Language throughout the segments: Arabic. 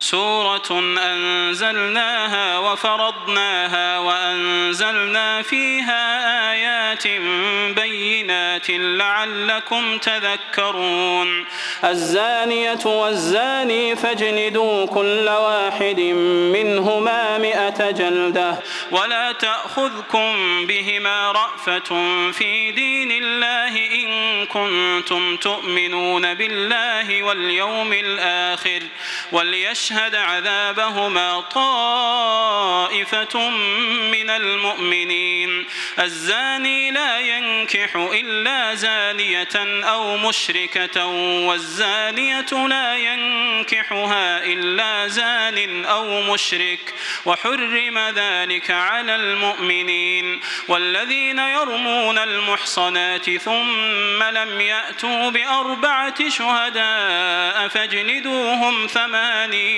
سورة أنزلناها وفرضناها وأنزلنا فيها آيات بينات لعلكم تذكرون. الزانية والزاني فاجلدوا كل واحد منهما مئة جلدة ولا تأخذكم بهما رأفة في دين الله إن كنتم تؤمنون بالله واليوم الآخر. وليشهد عذابهما طائفة من المؤمنين. الزاني لا ينكح إلا زانية أو مشركة والزانية لا ينكحها إلا زان أو مشرك. وحرم ذلك على المؤمنين. والذين يرمون المحصنات ثم لم يأتوا بأربعة شهداء فاجلدوهم ثمانين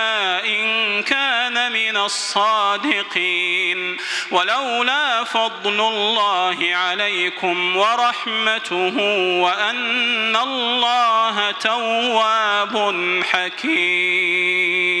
الصادقين. ولولا فضل الله عليكم ورحمته وأن الله تواب حكيم.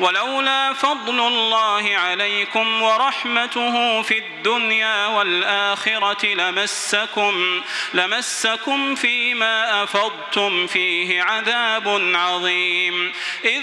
ولولا فضل الله عليكم ورحمته في الدنيا والآخرة لمسكم لمسكم فيما أفضتم فيه عذاب عظيم. إذ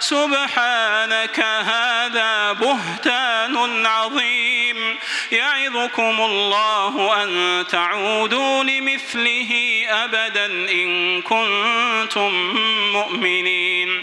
سبحانك هذا بهتان عظيم. يعظكم الله أن تعودوا لمثله أبدا إن كنتم مؤمنين.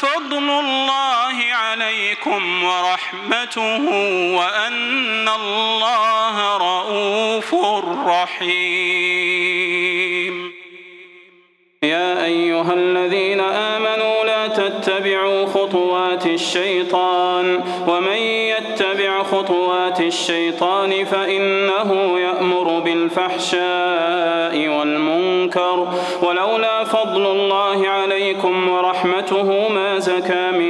فضل الله عليكم ورحمته وأن الله رؤوف رحيم. يا أيها الذين آمنوا لا تتبعوا خطوات الشيطان ومن يتبع خطوات الشيطان فإنه يأمر بالفحشاء والمنكر ولولا فضل الله عليكم ورحمته ما زكى منكم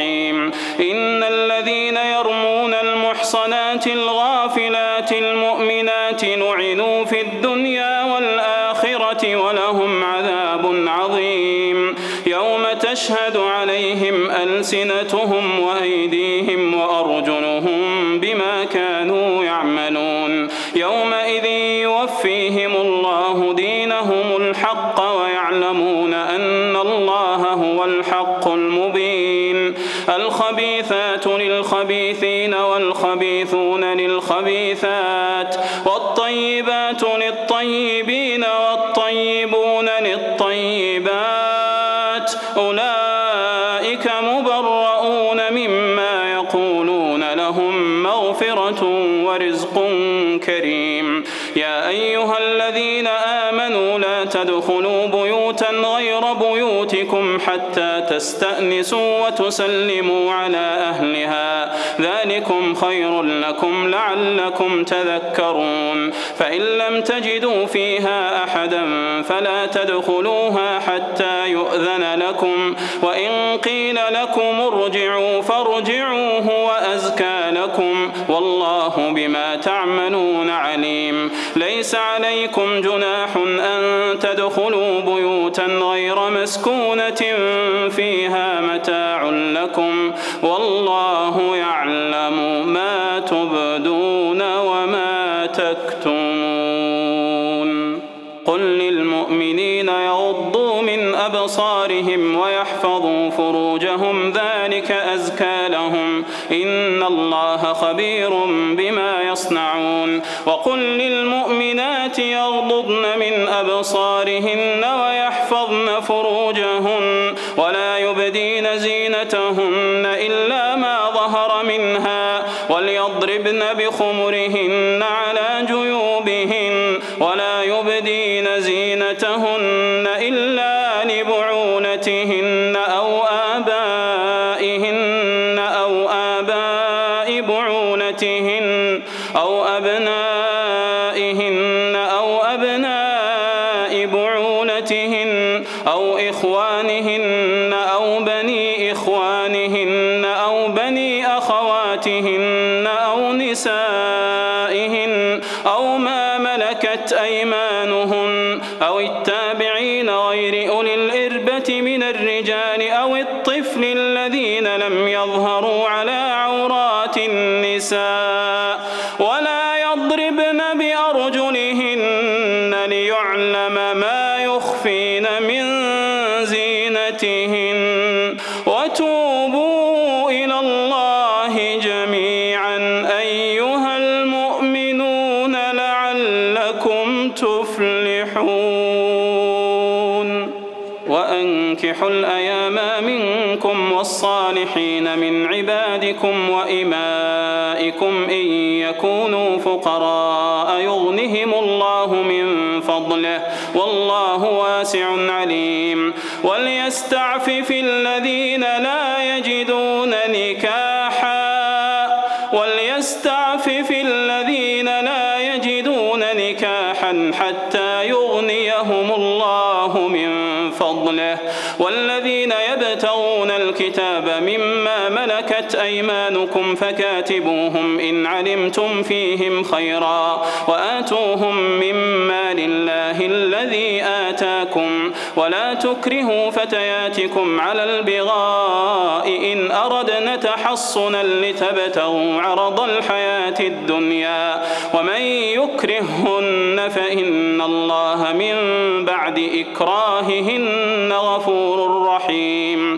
تشهد عليهم ألسنتهم وأيديهم وأرجلهم بما كانوا غير بيوتكم حتى تستأنسوا وتسلموا على أهلها. ذلكم خير لكم لعلكم تذكرون. فإن لم تجدوا فيها أحدا فلا تدخلوها حتى يؤذن لكم. وإن قيل لكم ارجعوا فارجعوا هو أزكى لكم. والله بما تعملون عليم. ليس عليكم جناح أن وما تكتمون. قل للمؤمنين يغضوا من أبصارهم ويحفظوا فروجهم ذلك أزكى لهم. إن الله خبير بما يصنعون. وقل للمؤمنات يغضضن من أبصارهن وليضربن وليستعفف ملكت أيمانكم فكاتبوهم إن علمتم فيهم خيرا وآتوهم مما لله الذي آتاكم ولا تكرهوا فتياتكم على البغاء إن أردنا تحصنا لتبتغوا عرض الحياة الدنيا ومن يكرههن فإن الله من بعد إكراههن غفور رحيم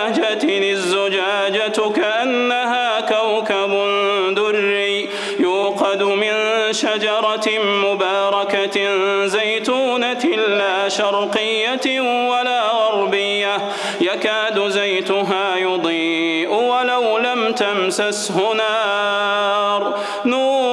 شرقية ولا غربية. يكاد زيتها يضيء ولو لم تمسسه نار. نور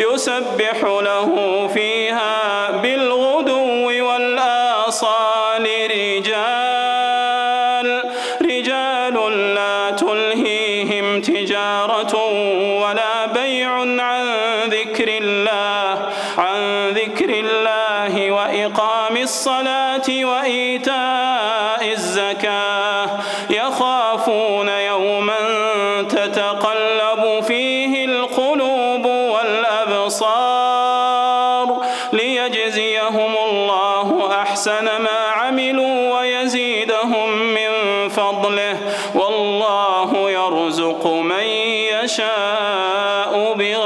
يسبح له فيها بالغدو والآصال رجال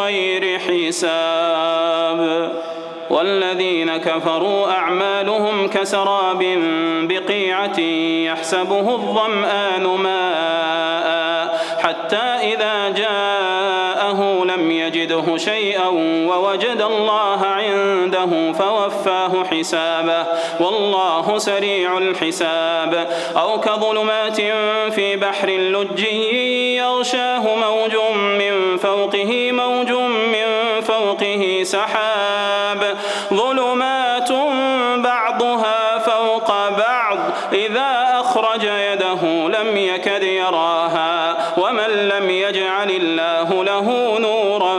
بغير حساب. والذين كفروا أعمالهم كسراب بقيعة يحسبه الظمآن ماء. حتى إذا جاءه لم يجده شيئا ووجد الله عنده فوفاه حسابه. والله سريع الحساب. أو كظلمات في بحر لج يغشاه موج من فوقه موج من فوقه سحاب. ظلمات بعضها فوق بعض. إذا أخرج يده لم يكد يراها. ومن لم يجعل الله له نورا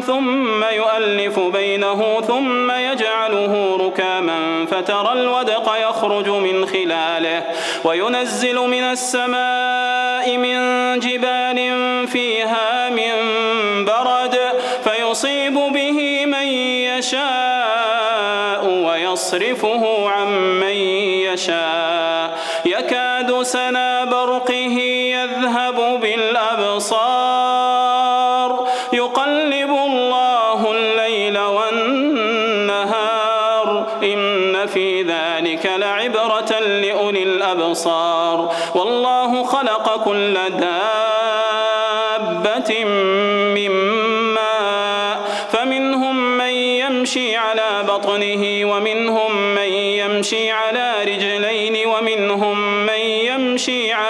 ثم يؤلف بينه ثم يجعله ركاما فترى الودق يخرج من خلاله وينزل من السماء من جبال فيها من برد فيصيب به من يشاء ويصرفه عن من يشاء. يكاد سنا برقه يذهب بالأبصار خلق كل دابة من ماء فمنهم من يمشي على بطنه ومنهم من يمشي على رجلين ومنهم من يمشي على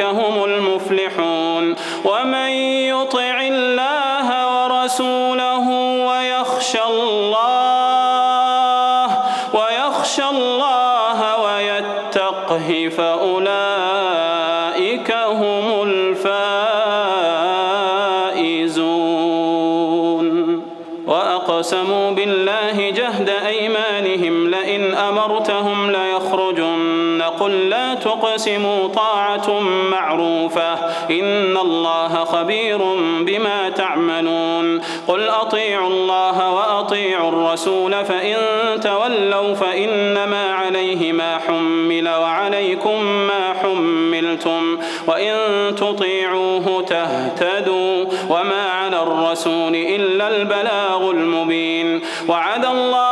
هم المفلحون. ومن تقسموا طاعة معروفة. إن الله خبير بما تعملون. قل أطيعوا الله وأطيعوا الرسول فإن تولوا فإنما عليه ما حمل وعليكم ما حملتم. وإن تطيعوه تهتدوا وما على الرسول إلا البلاغ المبين. وعد الله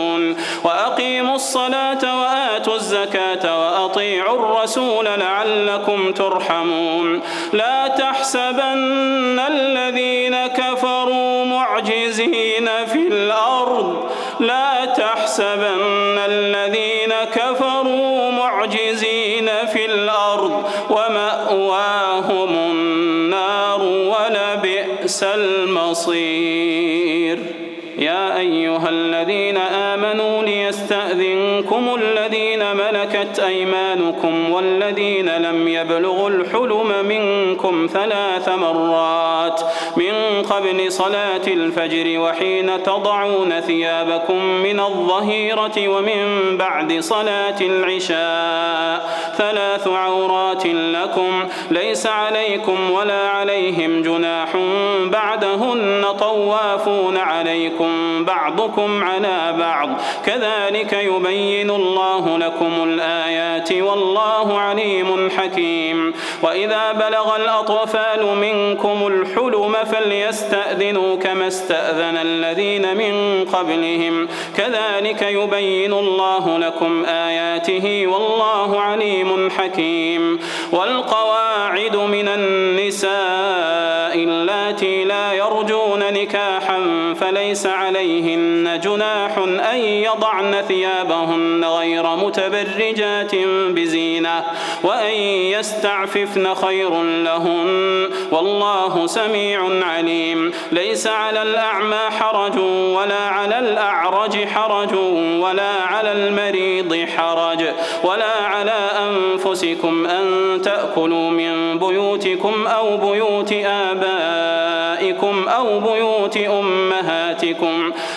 لعلكم ترحمون. لا تحسبن الذين كفروا معجزين في الأرض. لا تحسبن الذين كفروا معجزين في الأرض. ومأواهم النار ولبئس المصير. يا أيها الذين آمنوا ليستأذنكم الذين ملكت أيمانكم والذين لم يبلغوا الحلم منكم ثلاث مرات من قبل صلاة الفجر وحين تضعون ثيابكم من الظهيرة ومن بعد صلاة العشاء ثلاث عورات لكم ليس عليكم ولا عليهم جناح بعدهن طوافون عليكم بعضكم على بعض كذلك يبين الله لكم الآيات والله عليم حكيم. وإذا بلغ الأطفال منكم الحلم فليستأذنوا كما استأذن الذين من قبلهم. كذلك يبين الله لكم آياته والله عليم حكيم. والقواعد من النساء اللاتي لا يرجون نكاحا فليس عليهن جناح أن يضعن ثيابهن غير متبرجات بزينة وأن يستعففن خير لهن والله سميع عليم. ليس على الأعمى حرج ولا على الأعرج حرج ولا على المريض حرج ولا على أنفسكم أن تأكلوا من بيوتكم أو بيوت آبائكم. أو بيوت أمهاتكم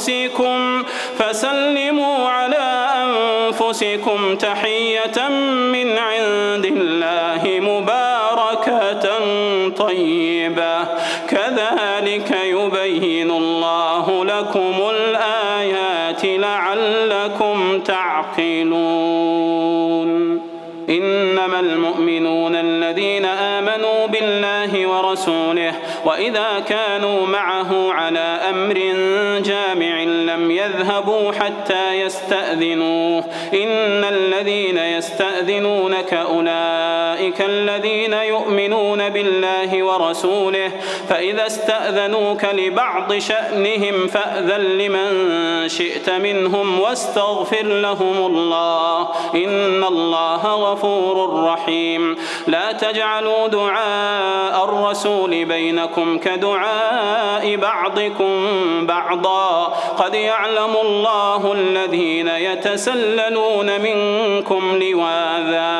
أنفسكم فسلموا على أنفسكم تحية من عند الله. وإذا كانوا معه على أمر جامع لم يذهبوا حتى يستأذنوه. إن الذين يستأذنونك أولئك الذين يؤمنون بالله ورسوله. فإذا استأذنوك لبعض شأنهم فأذن لمن شئت منهم واستغفر لهم الله. إن الله غفور رحيم. لا تجعلوا دعاء الرسول بينكم كدعاء بعضكم بعضا. قد يعلم الله الذين يتسللون منكم لواذا.